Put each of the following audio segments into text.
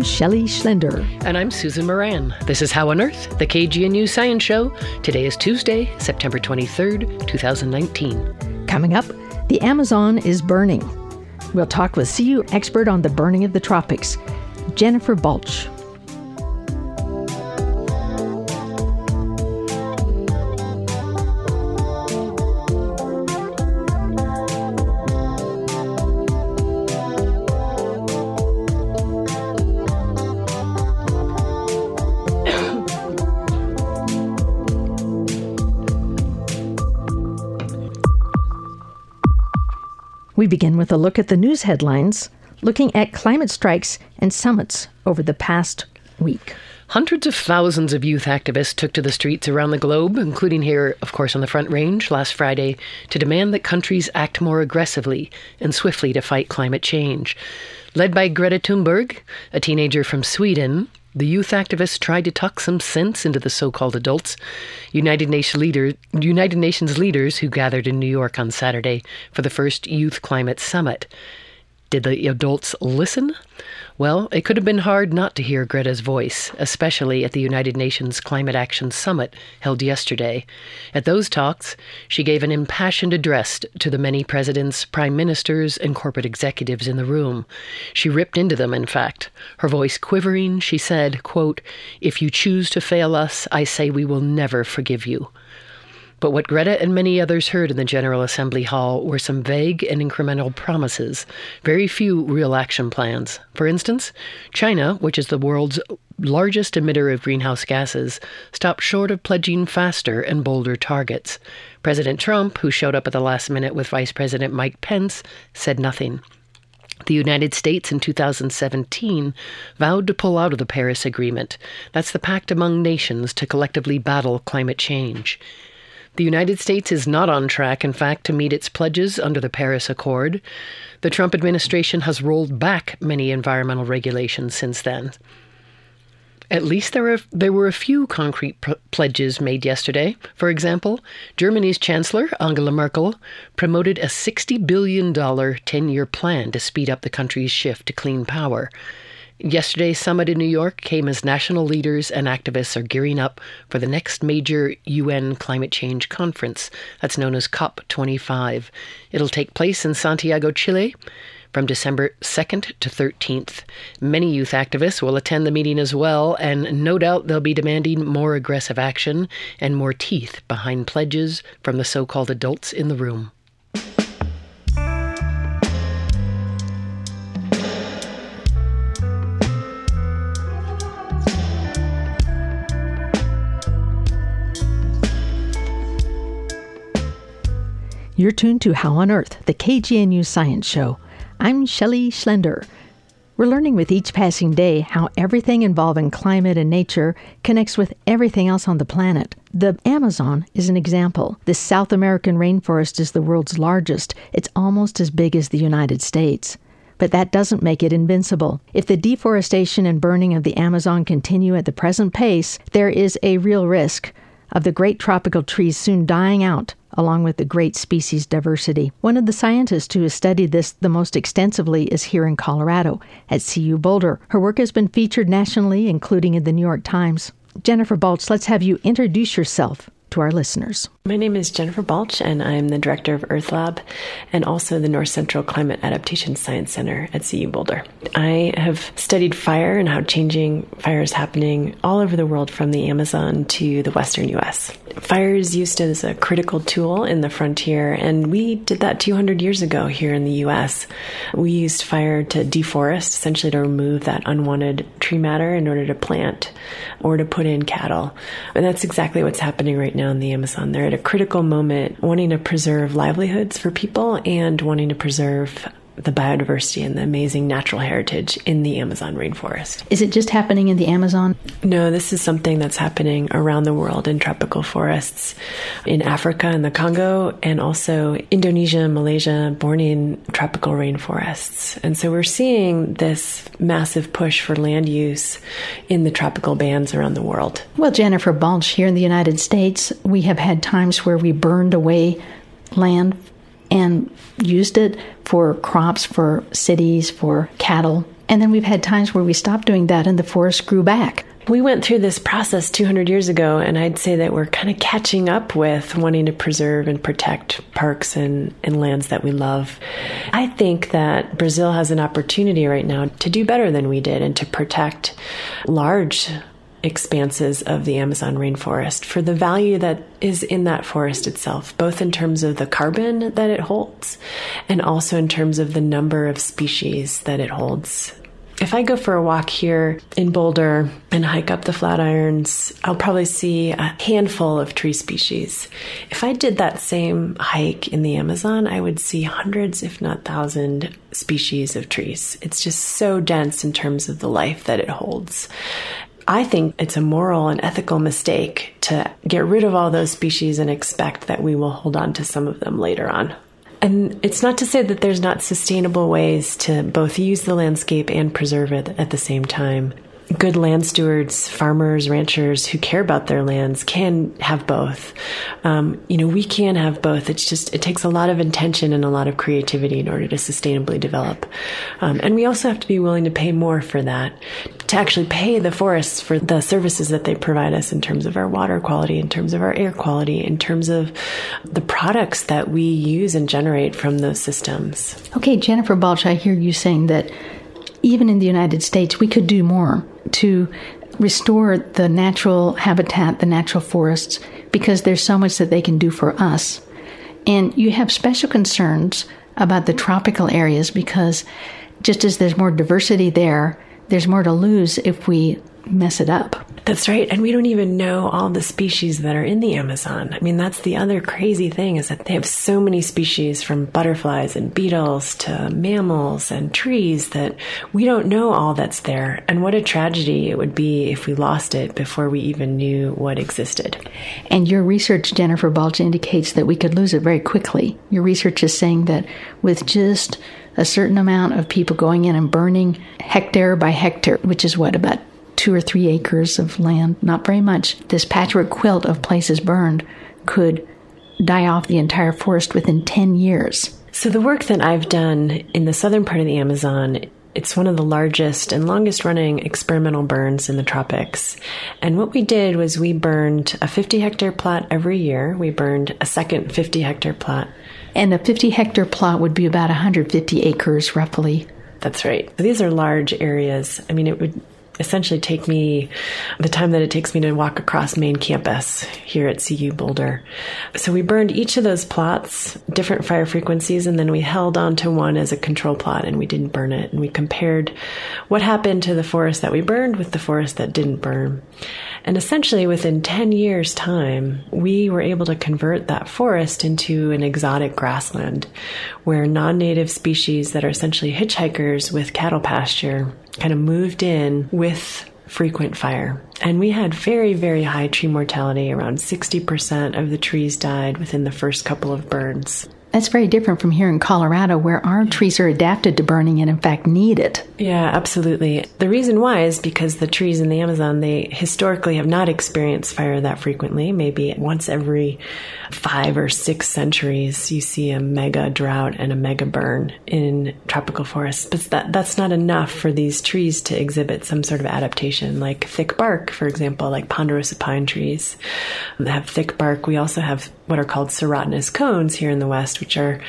I'm Shelley Schlender. And I'm Susan Moran. This is How on Earth, the KGNU Science Show. Today is Tuesday, September 23rd, 2019. Coming up, the Amazon is burning. We'll talk with CU expert on the burning of the tropics, Jennifer Balch. We begin with a look at the news headlines, looking at climate strikes and summits over the past week. Hundreds of thousands of youth activists took to the streets around the globe, including here, of course, on the Front Range last Friday, to demand that countries act more aggressively and swiftly to fight climate change. Led by Greta Thunberg, a teenager from Sweden, the youth activists tried to tuck some sense into the so-called adults. United Nations, leader, United Nations leaders who gathered in New York on Saturday for the first Youth Climate Summit. Did the adults listen? Well, it could have been hard not to hear Greta's voice, especially at the United Nations Climate Action Summit held yesterday. At those talks, she gave an impassioned address to the many presidents, prime ministers, and corporate executives in the room. She ripped into them, in fact. Her voice quivering, she said, quote, If you choose to fail us, I say we will never forgive you. But what Greta and many others heard in the General Assembly Hall were some vague and incremental promises, very few real action plans. For instance, China, which is the world's largest emitter of greenhouse gases, stopped short of pledging faster and bolder targets. President Trump, who showed up at the last minute with Vice President Mike Pence, said nothing. The United States in 2017 vowed to pull out of the Paris Agreement. That's the pact among nations to collectively battle climate change. The United States is not on track, in fact, to meet its pledges under the Paris Accord. The Trump administration has rolled back many environmental regulations since then. At least there, are, there were a few concrete pr- pledges made yesterday. For example, Germany's Chancellor, Angela Merkel, promoted a $60 billion 10 year plan to speed up the country's shift to clean power. Yesterday's summit in New York came as national leaders and activists are gearing up for the next major UN climate change conference that's known as COP25. It'll take place in Santiago, Chile from December 2nd to 13th. Many youth activists will attend the meeting as well, and no doubt they'll be demanding more aggressive action and more teeth behind pledges from the so called adults in the room. You're tuned to How on Earth, the KGNU Science Show. I'm Shelley Schlender. We're learning with each passing day how everything involving climate and nature connects with everything else on the planet. The Amazon is an example. This South American rainforest is the world's largest. It's almost as big as the United States. But that doesn't make it invincible. If the deforestation and burning of the Amazon continue at the present pace, there is a real risk of the great tropical trees soon dying out along with the great species diversity. One of the scientists who has studied this the most extensively is here in Colorado at CU Boulder. Her work has been featured nationally, including in the New York Times. Jennifer Balch, let's have you introduce yourself to our listeners. My name is Jennifer Balch, and I'm the director of Earth Lab and also the North Central Climate Adaptation Science Center at CU Boulder. I have studied fire and how changing fire is happening all over the world from the Amazon to the western U.S. Fire is used as a critical tool in the frontier, and we did that 200 years ago here in the U.S. We used fire to deforest, essentially to remove that unwanted tree matter in order to plant or to put in cattle. And that's exactly what's happening right now in the Amazon. They're at a critical moment wanting to preserve livelihoods for people and wanting to preserve the biodiversity and the amazing natural heritage in the Amazon rainforest. Is it just happening in the Amazon? No, this is something that's happening around the world in tropical forests in Africa and the Congo, and also Indonesia, Malaysia, Bornean tropical rainforests. And so we're seeing this massive push for land use in the tropical bands around the world. Well, Jennifer Balch, here in the United States, we have had times where we burned away land and used it for crops, for cities, for cattle. And then we've had times where we stopped doing that and the forest grew back. We went through this process 200 years ago, and I'd say that we're kind of catching up with wanting to preserve and protect parks and, and lands that we love. I think that Brazil has an opportunity right now to do better than we did and to protect large expanses of the Amazon rainforest for the value that is in that forest itself, both in terms of the carbon that it holds and also in terms of the number of species that it holds. If I go for a walk here in Boulder and hike up the Flatirons, I'll probably see a handful of tree species. If I did that same hike in the Amazon, I would see hundreds, if not thousand, species of trees. It's just so dense in terms of the life that it holds. I think it's a moral and ethical mistake to get rid of all those species and expect that we will hold on to some of them later on. And it's not to say that there's not sustainable ways to both use the landscape and preserve it at the same time good land stewards, farmers, ranchers who care about their lands can have both. Um, you know, we can have both. It's just, it takes a lot of intention and a lot of creativity in order to sustainably develop. Um, and we also have to be willing to pay more for that, to actually pay the forests for the services that they provide us in terms of our water quality, in terms of our air quality, in terms of the products that we use and generate from those systems. Okay, Jennifer Balch, I hear you saying that even in the United States, we could do more to restore the natural habitat, the natural forests, because there's so much that they can do for us. And you have special concerns about the tropical areas because just as there's more diversity there, there's more to lose if we mess it up. That's right. And we don't even know all the species that are in the Amazon. I mean, that's the other crazy thing is that they have so many species from butterflies and beetles to mammals and trees that we don't know all that's there. And what a tragedy it would be if we lost it before we even knew what existed. And your research, Jennifer Balch, indicates that we could lose it very quickly. Your research is saying that with just a certain amount of people going in and burning hectare by hectare, which is what, about two or three acres of land, not very much, this patchwork quilt of places burned could die off the entire forest within 10 years. So, the work that I've done in the southern part of the Amazon it's one of the largest and longest running experimental burns in the tropics. And what we did was we burned a 50 hectare plot every year. We burned a second 50 hectare plot. And a 50 hectare plot would be about 150 acres roughly. That's right. So these are large areas. I mean, it would essentially take me the time that it takes me to walk across main campus here at CU Boulder. So we burned each of those plots, different fire frequencies, and then we held on to one as a control plot and we didn't burn it. And we compared what happened to the forest that we burned with the forest that didn't burn. And essentially, within 10 years' time, we were able to convert that forest into an exotic grassland where non native species that are essentially hitchhikers with cattle pasture kind of moved in with frequent fire. And we had very, very high tree mortality. Around 60% of the trees died within the first couple of burns. That's very different from here in Colorado, where our trees are adapted to burning and, in fact, need it. Yeah, absolutely. The reason why is because the trees in the Amazon, they historically have not experienced fire that frequently. Maybe once every five or six centuries, you see a mega drought and a mega burn in tropical forests. But that, that's not enough for these trees to exhibit some sort of adaptation, like thick bark, for example, like ponderosa pine trees that have thick bark. We also have what are called serotinous cones here in the West, which are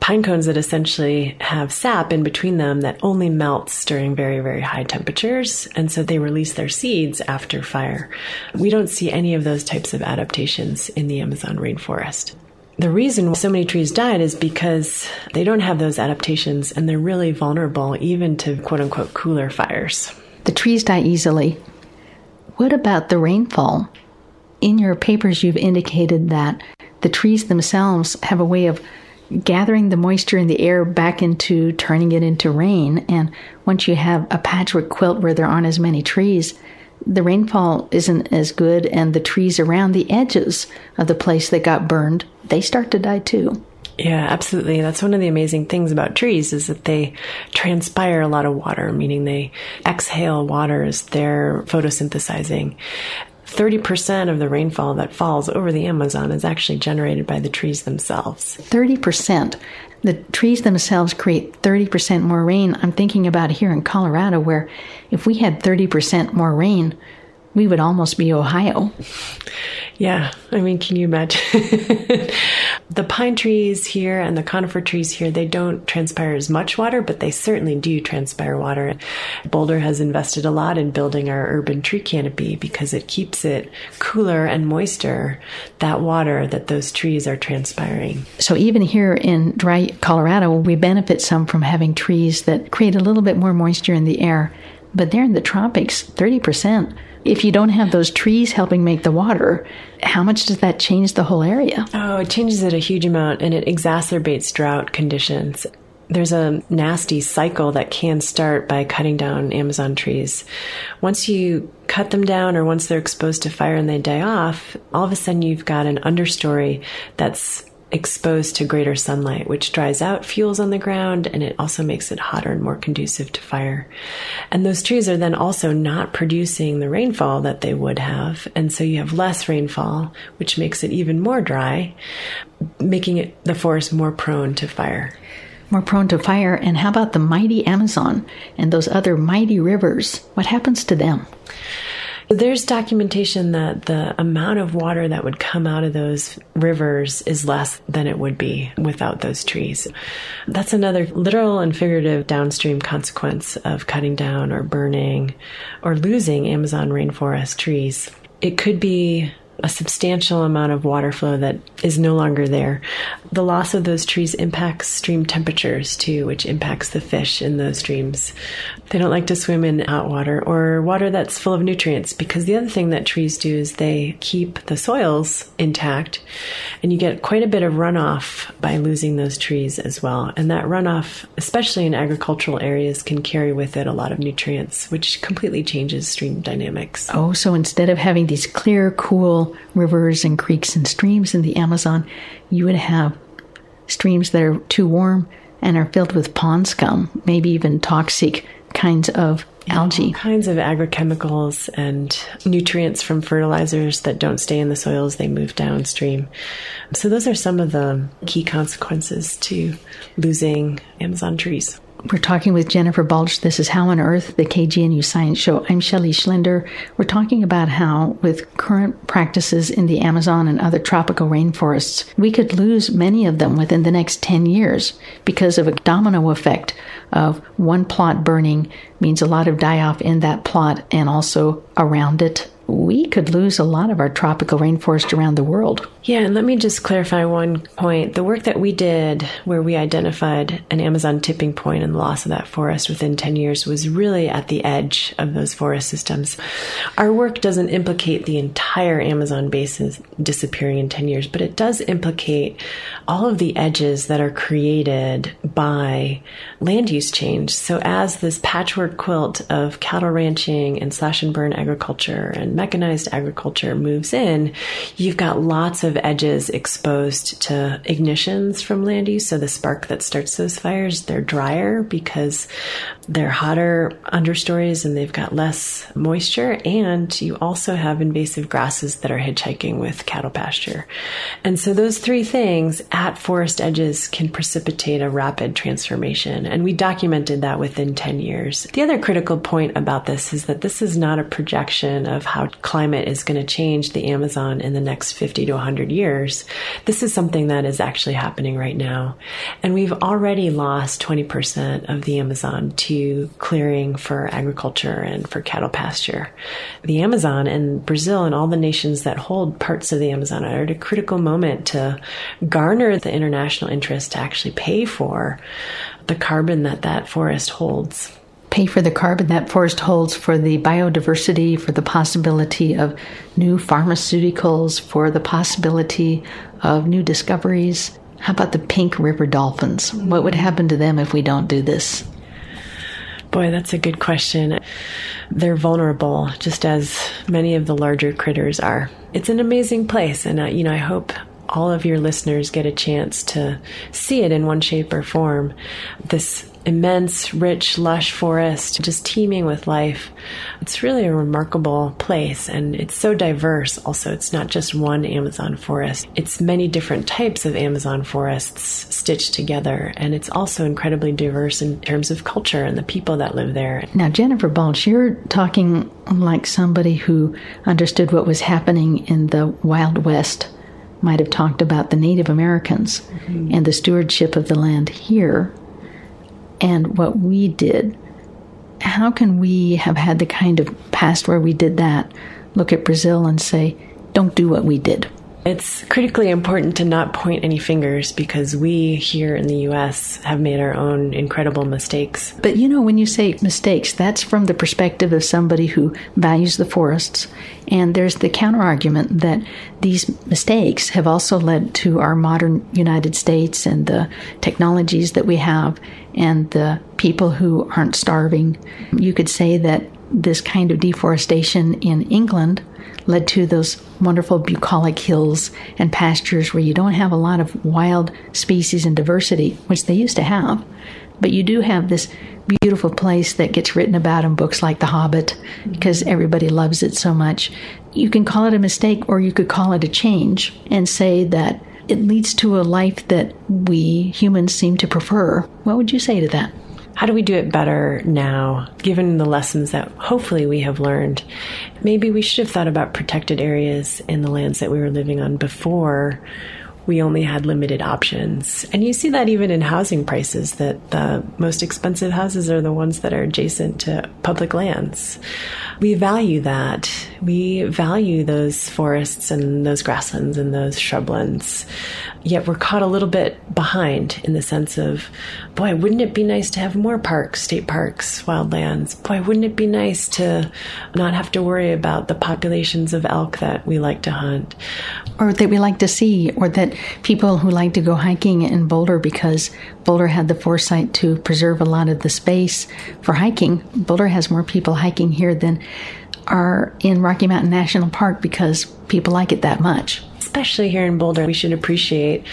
pine cones that essentially have sap in between them that only melts during very, very high temperatures. And so they release their seeds after fire. We don't see any of those types of adaptations in the Amazon rainforest. The reason so many trees died is because they don't have those adaptations and they're really vulnerable even to quote unquote cooler fires. The trees die easily. What about the rainfall? In your papers, you've indicated that the trees themselves have a way of gathering the moisture in the air back into turning it into rain. And once you have a patchwork quilt where there aren't as many trees, the rainfall isn't as good, and the trees around the edges of the place that got burned, they start to die too. Yeah, absolutely. That's one of the amazing things about trees is that they transpire a lot of water, meaning they exhale water as they're photosynthesizing 30% of the rainfall that falls over the Amazon is actually generated by the trees themselves. 30%. The trees themselves create 30% more rain. I'm thinking about here in Colorado, where if we had 30% more rain, we would almost be Ohio. Yeah, I mean, can you imagine? the pine trees here and the conifer trees here, they don't transpire as much water, but they certainly do transpire water. Boulder has invested a lot in building our urban tree canopy because it keeps it cooler and moister, that water that those trees are transpiring. So even here in dry Colorado, we benefit some from having trees that create a little bit more moisture in the air. But there in the tropics, 30% if you don't have those trees helping make the water, how much does that change the whole area? Oh, it changes it a huge amount and it exacerbates drought conditions. There's a nasty cycle that can start by cutting down Amazon trees. Once you cut them down or once they're exposed to fire and they die off, all of a sudden you've got an understory that's exposed to greater sunlight, which dries out fuels on the ground and it also makes it hotter and more conducive to fire. And those trees are then also not producing the rainfall that they would have. And so you have less rainfall, which makes it even more dry, making it the forest more prone to fire. More prone to fire. And how about the mighty Amazon and those other mighty rivers? What happens to them? There's documentation that the amount of water that would come out of those rivers is less than it would be without those trees. That's another literal and figurative downstream consequence of cutting down or burning or losing Amazon rainforest trees. It could be a substantial amount of water flow that is no longer there. The loss of those trees impacts stream temperatures too, which impacts the fish in those streams. They don't like to swim in hot water or water that's full of nutrients because the other thing that trees do is they keep the soils intact and you get quite a bit of runoff by losing those trees as well. And that runoff, especially in agricultural areas, can carry with it a lot of nutrients, which completely changes stream dynamics. Oh, so instead of having these clear, cool, rivers and creeks and streams in the Amazon, you would have streams that are too warm and are filled with pond scum, maybe even toxic kinds of algae. All kinds of agrochemicals and nutrients from fertilizers that don't stay in the soils, they move downstream. So, those are some of the key consequences to losing Amazon trees. We're talking with Jennifer Balch. This is How on Earth, the KGNU Science Show. I'm Shelley Schlender. We're talking about how, with current practices in the Amazon and other tropical rainforests, we could lose many of them within the next 10 years because of a domino effect of one plot burning means a lot of die off in that plot and also around it we could lose a lot of our tropical rainforest around the world. Yeah, and let me just clarify one point. The work that we did, where we identified an Amazon tipping point and the loss of that forest within 10 years, was really at the edge of those forest systems. Our work doesn't implicate the entire Amazon basin disappearing in 10 years, but it does implicate all of the edges that are created by land use change. So, as this patchwork quilt of cattle ranching and slash and burn agriculture and mechanized agriculture moves in, you've got lots of edges exposed to ignitions from land use. So the spark that starts those fires, they're drier because they're hotter understories and they've got less moisture. And you also have invasive grasses that are hitchhiking with cattle pasture. And so those three things at forest edges can precipitate a rapid transformation. And we documented that within 10 years. The other critical point about this is that this is not a projection of how climate is going to change the Amazon in the next 50 to 100 years. This is something that is actually happening right now. And we've already lost 20% of the Amazon to clearing for agriculture and for cattle pasture. The Amazon and Brazil and all the nations that hold parts of the Amazon are at a critical moment to garner the international interest to actually pay for the carbon that that forest holds pay for the carbon that forest holds for the biodiversity, for the possibility of new pharmaceuticals, for the possibility of new discoveries. How about the pink river dolphins? What would happen to them if we don't do this? Boy, that's a good question. They're vulnerable, just as many of the larger critters are. It's an amazing place, and uh, you know, I hope all of your listeners get a chance to see it in one shape or form. This immense, rich, lush forest, just teeming with life. It's really a remarkable place, and it's so diverse. Also, it's not just one Amazon forest, it's many different types of Amazon forests stitched together, and it's also incredibly diverse in terms of culture and the people that live there. Now, Jennifer Balch, you're talking like somebody who understood what was happening in the Wild West might have talked about the Native Americans mm-hmm. and the stewardship of the land here and what we did. How can we have had the kind of past where we did that look at Brazil and say, don't do what we did? It's critically important to not point any fingers because we here in the US have made our own incredible mistakes. But you know, when you say mistakes, that's from the perspective of somebody who values the forests. And there's the counterargument that these mistakes have also led to our modern United States and the technologies that we have and the people who aren't starving. You could say that this kind of deforestation in England led to those wonderful bucolic hills and pastures where you don't have a lot of wild species and diversity, which they used to have. But you do have this beautiful place that gets written about in books like The Hobbit because everybody loves it so much. You can call it a mistake or you could call it a change and say that it leads to a life that we humans seem to prefer. What would you say to that? How do we do it better now, given the lessons that hopefully we have learned? Maybe we should have thought about protected areas in the lands that we were living on before we only had limited options. And you see that even in housing prices, that the most expensive houses are the ones that are adjacent to public lands. We value that. We value those forests and those grasslands and those shrublands yet we're caught a little bit behind in the sense of, boy, wouldn't it be nice to have more parks, state parks, wildlands? Boy, wouldn't it be nice to not have to worry about the populations of elk that we like to hunt? Or that we like to see, or that people who like to go hiking in Boulder because Boulder had the foresight to preserve a lot of the space for hiking. Boulder has more people hiking here than are in Rocky Mountain National Park because people like it that much especially here in Boulder, we should appreciate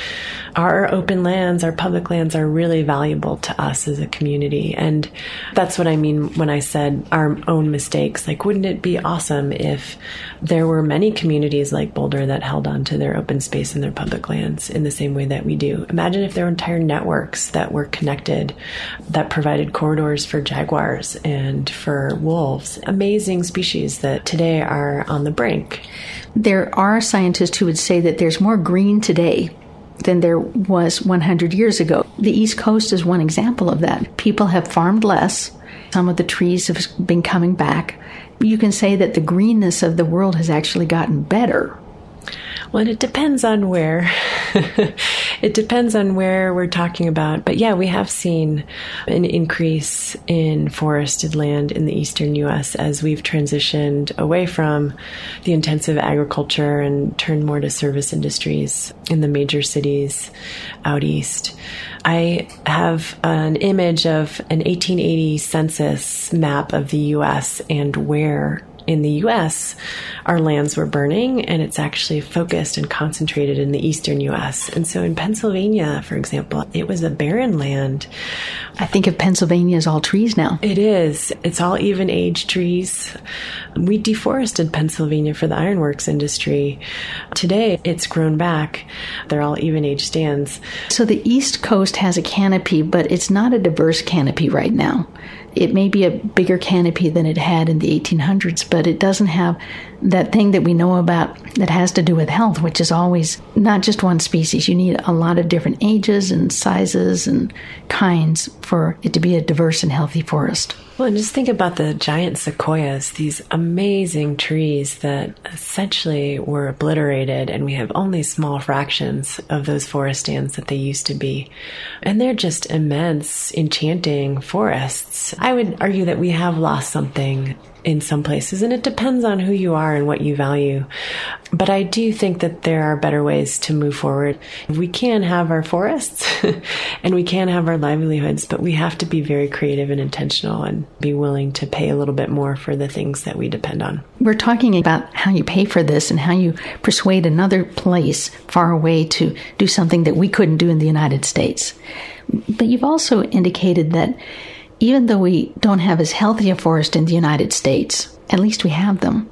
our open lands, our public lands are really valuable to us as a community. And that's what I mean when I said our own mistakes. Like, wouldn't it be awesome if there were many communities like Boulder that held on to their open space and their public lands in the same way that we do? Imagine if there were entire networks that were connected that provided corridors for jaguars and for wolves, amazing species that today are on the brink. There are scientists who would say that there's more green today than there was 100 years ago. The East Coast is one example of that. People have farmed less. Some of the trees have been coming back. You can say that the greenness of the world has actually gotten better well, it depends on where. it depends on where we're talking about. But yeah, we have seen an increase in forested land in the eastern U.S. as we've transitioned away from the intensive agriculture and turned more to service industries in the major cities out east. I have an image of an 1880 census map of the U.S. and where in the US, our lands were burning, and it's actually focused and concentrated in the eastern US. And so in Pennsylvania, for example, it was a barren land. I think of Pennsylvania as all trees now. It is. It's all even age trees. We deforested Pennsylvania for the ironworks industry. Today, it's grown back. They're all even age stands. So the East Coast has a canopy, but it's not a diverse canopy right now. It may be a bigger canopy than it had in the 1800s, but it doesn't have that thing that we know about that has to do with health, which is always not just one species. You need a lot of different ages and sizes and kinds for it to be a diverse and healthy forest. Well, and just think about the giant sequoias, these amazing trees that essentially were obliterated, and we have only small fractions of those forest stands that they used to be. And they're just immense, enchanting forests. I would argue that we have lost something in some places, and it depends on who you are and what you value. But I do think that there are better ways to move forward. We can have our forests and we can have our livelihoods, but we have to be very creative and intentional and be willing to pay a little bit more for the things that we depend on. We're talking about how you pay for this and how you persuade another place far away to do something that we couldn't do in the United States. But you've also indicated that even though we don't have as healthy a forest in the United States, at least we have them.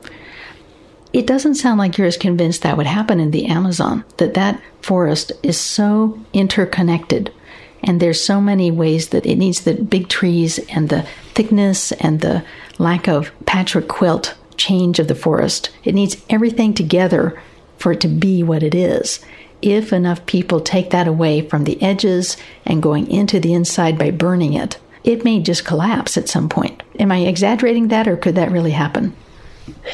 It doesn't sound like you're as convinced that would happen in the Amazon, that that forest is so interconnected and there's so many ways that it needs the big trees and the thickness and the lack of patchwork quilt change of the forest. It needs everything together for it to be what it is. If enough people take that away from the edges and going into the inside by burning it, it may just collapse at some point. Am I exaggerating that, or could that really happen?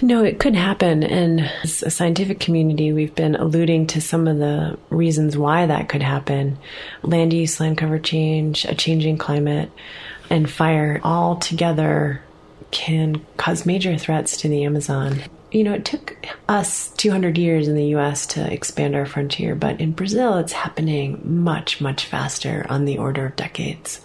No, it could happen. And as a scientific community, we've been alluding to some of the reasons why that could happen land use, land cover change, a changing climate, and fire all together can cause major threats to the Amazon you know, it took us 200 years in the US to expand our frontier, but in Brazil, it's happening much, much faster on the order of decades.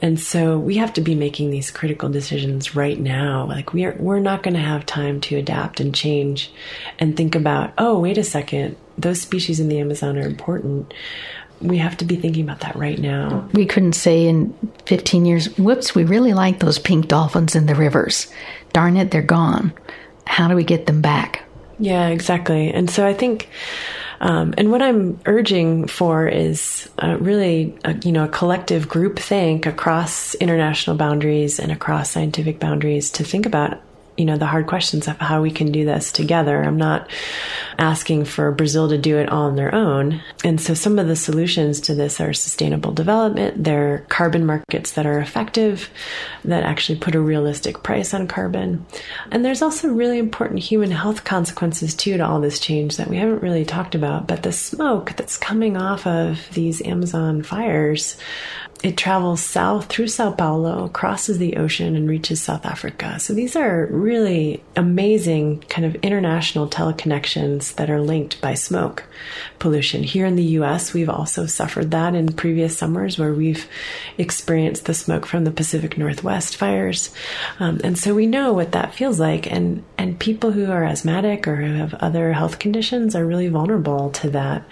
And so we have to be making these critical decisions right now. Like we are, we're not going to have time to adapt and change and think about, oh, wait a second, those species in the Amazon are important we have to be thinking about that right now. We couldn't say in 15 years, whoops, we really like those pink dolphins in the rivers. Darn it, they're gone how do we get them back? Yeah, exactly. And so I think, um, and what I'm urging for is uh, really, a, you know, a collective group think across international boundaries and across scientific boundaries to think about you know the hard questions of how we can do this together. I'm not asking for Brazil to do it all on their own. And so some of the solutions to this are sustainable development, they're carbon markets that are effective, that actually put a realistic price on carbon. And there's also really important human health consequences too to all this change that we haven't really talked about, but the smoke that's coming off of these Amazon fires it travels south through Sao Paulo, crosses the ocean, and reaches South Africa. So these are really amazing kind of international teleconnections that are linked by smoke pollution. Here in the US, we've also suffered that in previous summers where we've experienced the smoke from the Pacific Northwest fires. Um, and so we know what that feels like. And, and people who are asthmatic or who have other health conditions are really vulnerable to that.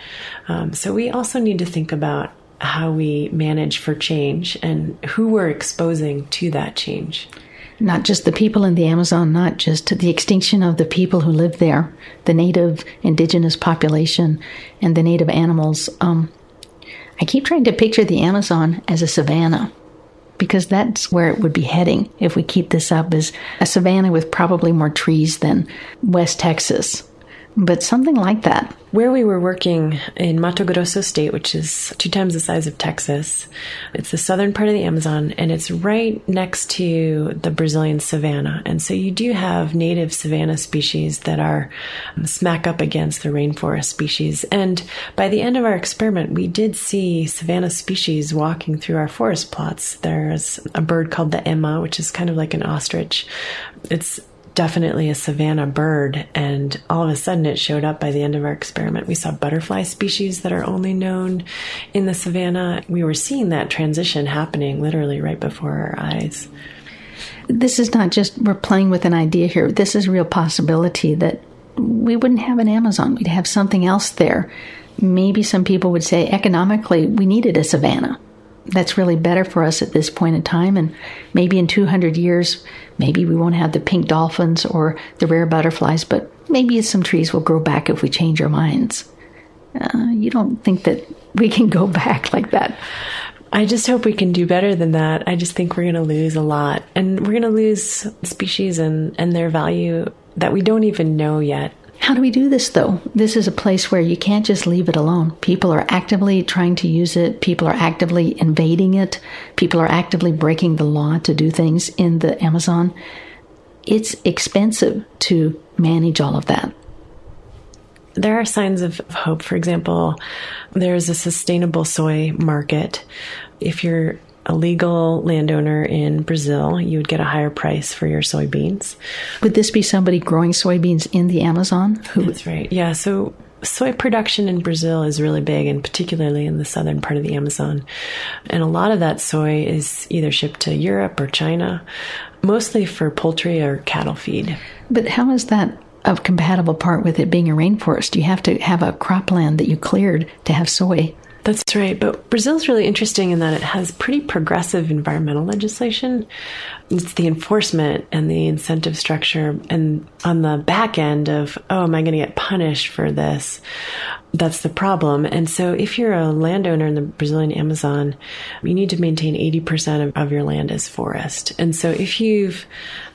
Um, so we also need to think about how we manage for change and who we're exposing to that change. Not just the people in the Amazon, not just the extinction of the people who live there, the native indigenous population, and the native animals. Um, I keep trying to picture the Amazon as a savanna because that's where it would be heading if we keep this up as a savanna with probably more trees than West Texas but something like that. Where we were working in Mato Grosso state, which is two times the size of Texas, it's the southern part of the Amazon, and it's right next to the Brazilian savanna. And so you do have native savanna species that are um, smack up against the rainforest species. And by the end of our experiment, we did see savanna species walking through our forest plots. There's a bird called the Emma, which is kind of like an ostrich. It's definitely a savanna bird. And all of a sudden, it showed up by the end of our experiment. We saw butterfly species that are only known in the savanna. We were seeing that transition happening literally right before our eyes. This is not just we're playing with an idea here. This is real possibility that we wouldn't have an Amazon. We'd have something else there. Maybe some people would say economically we needed a savanna that's really better for us at this point in time. And maybe in 200 years, maybe we won't have the pink dolphins or the rare butterflies, but maybe some trees will grow back if we change our minds. Uh, you don't think that we can go back like that? I just hope we can do better than that. I just think we're going to lose a lot. And we're going to lose species and, and their value that we don't even know yet. How do we do this though? This is a place where you can't just leave it alone. People are actively trying to use it, people are actively invading it, people are actively breaking the law to do things in the Amazon. It's expensive to manage all of that. There are signs of hope. For example, there's a sustainable soy market. If you're a legal landowner in Brazil, you would get a higher price for your soybeans. Would this be somebody growing soybeans in the Amazon? Who- That's right. Yeah. So soy production in Brazil is really big, and particularly in the southern part of the Amazon. And a lot of that soy is either shipped to Europe or China, mostly for poultry or cattle feed. But how is that a compatible part with it being a rainforest? You have to have a cropland that you cleared to have soy. That's right. But Brazil's really interesting in that it has pretty progressive environmental legislation. It's the enforcement and the incentive structure. And on the back end of, oh, am I going to get punished for this? That's the problem. And so if you're a landowner in the Brazilian Amazon, you need to maintain 80% of, of your land as forest. And so if you've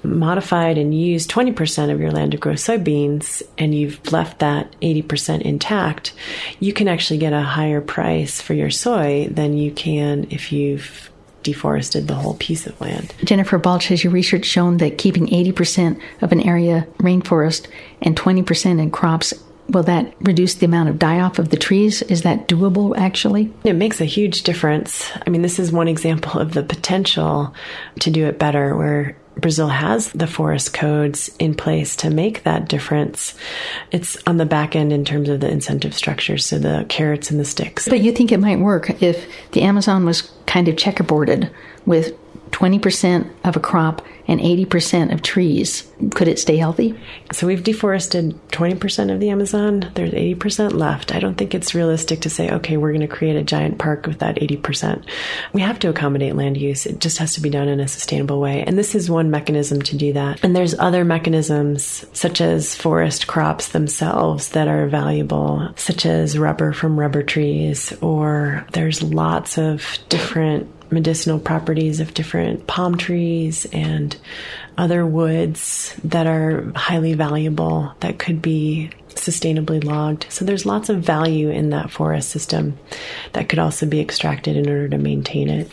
modified and used 20% of your land to grow soybeans and you've left that 80% intact, you can actually get a higher price for your soy than you can if you've deforested the whole piece of land. Jennifer Balch, has your research shown that keeping 80% of an area rainforest and 20% in crops will that reduce the amount of die off of the trees? Is that doable actually? It makes a huge difference. I mean, this is one example of the potential to do it better where Brazil has the forest codes in place to make that difference. It's on the back end in terms of the incentive structures, so the carrots and the sticks. But you think it might work if the Amazon was kind of checkerboarded with 20% of a crop and 80% of trees. Could it stay healthy? So we've deforested 20% of the Amazon. There's 80% left. I don't think it's realistic to say, okay, we're going to create a giant park with that 80%. We have to accommodate land use. It just has to be done in a sustainable way. And this is one mechanism to do that. And there's other mechanisms, such as forest crops themselves, that are valuable, such as rubber from rubber trees, or there's lots of different medicinal properties of different palm trees and other woods that are highly valuable that could be sustainably logged. So there's lots of value in that forest system that could also be extracted in order to maintain it.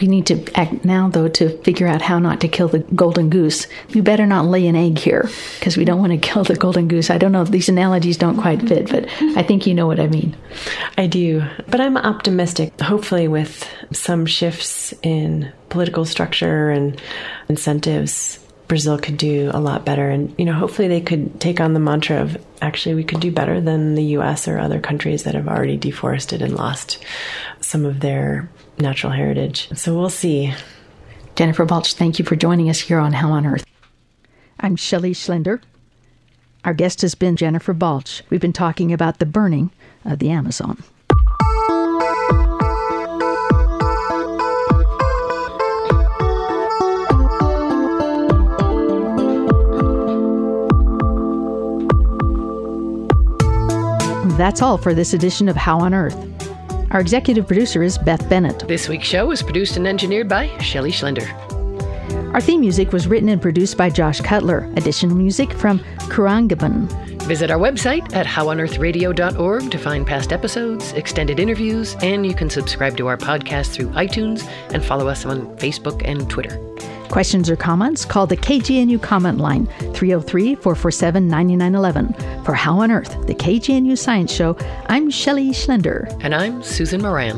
We need to act now, though, to figure out how not to kill the golden goose. We better not lay an egg here because we don't want to kill the golden goose. I don't know, these analogies don't quite fit, but I think you know what I mean. I do, but I'm optimistic. Hopefully, with some shifts in political structure and incentives, Brazil could do a lot better. And, you know, hopefully they could take on the mantra of actually we could do better than the US or other countries that have already deforested and lost some of their natural heritage. So we'll see. Jennifer Balch, thank you for joining us here on How on Earth. I'm Shelley Schlender. Our guest has been Jennifer Balch. We've been talking about the burning of the Amazon. That's all for this edition of How on Earth. Our executive producer is Beth Bennett. This week's show was produced and engineered by Shelley Schlender. Our theme music was written and produced by Josh Cutler. Additional music from Kurangaban. Visit our website at howonearthradio.org to find past episodes, extended interviews, and you can subscribe to our podcast through iTunes and follow us on Facebook and Twitter. Questions or comments? Call the KGNU comment line 303 447 9911. For How on Earth, the KGNU Science Show, I'm Shelley Schlender. And I'm Susan Moran.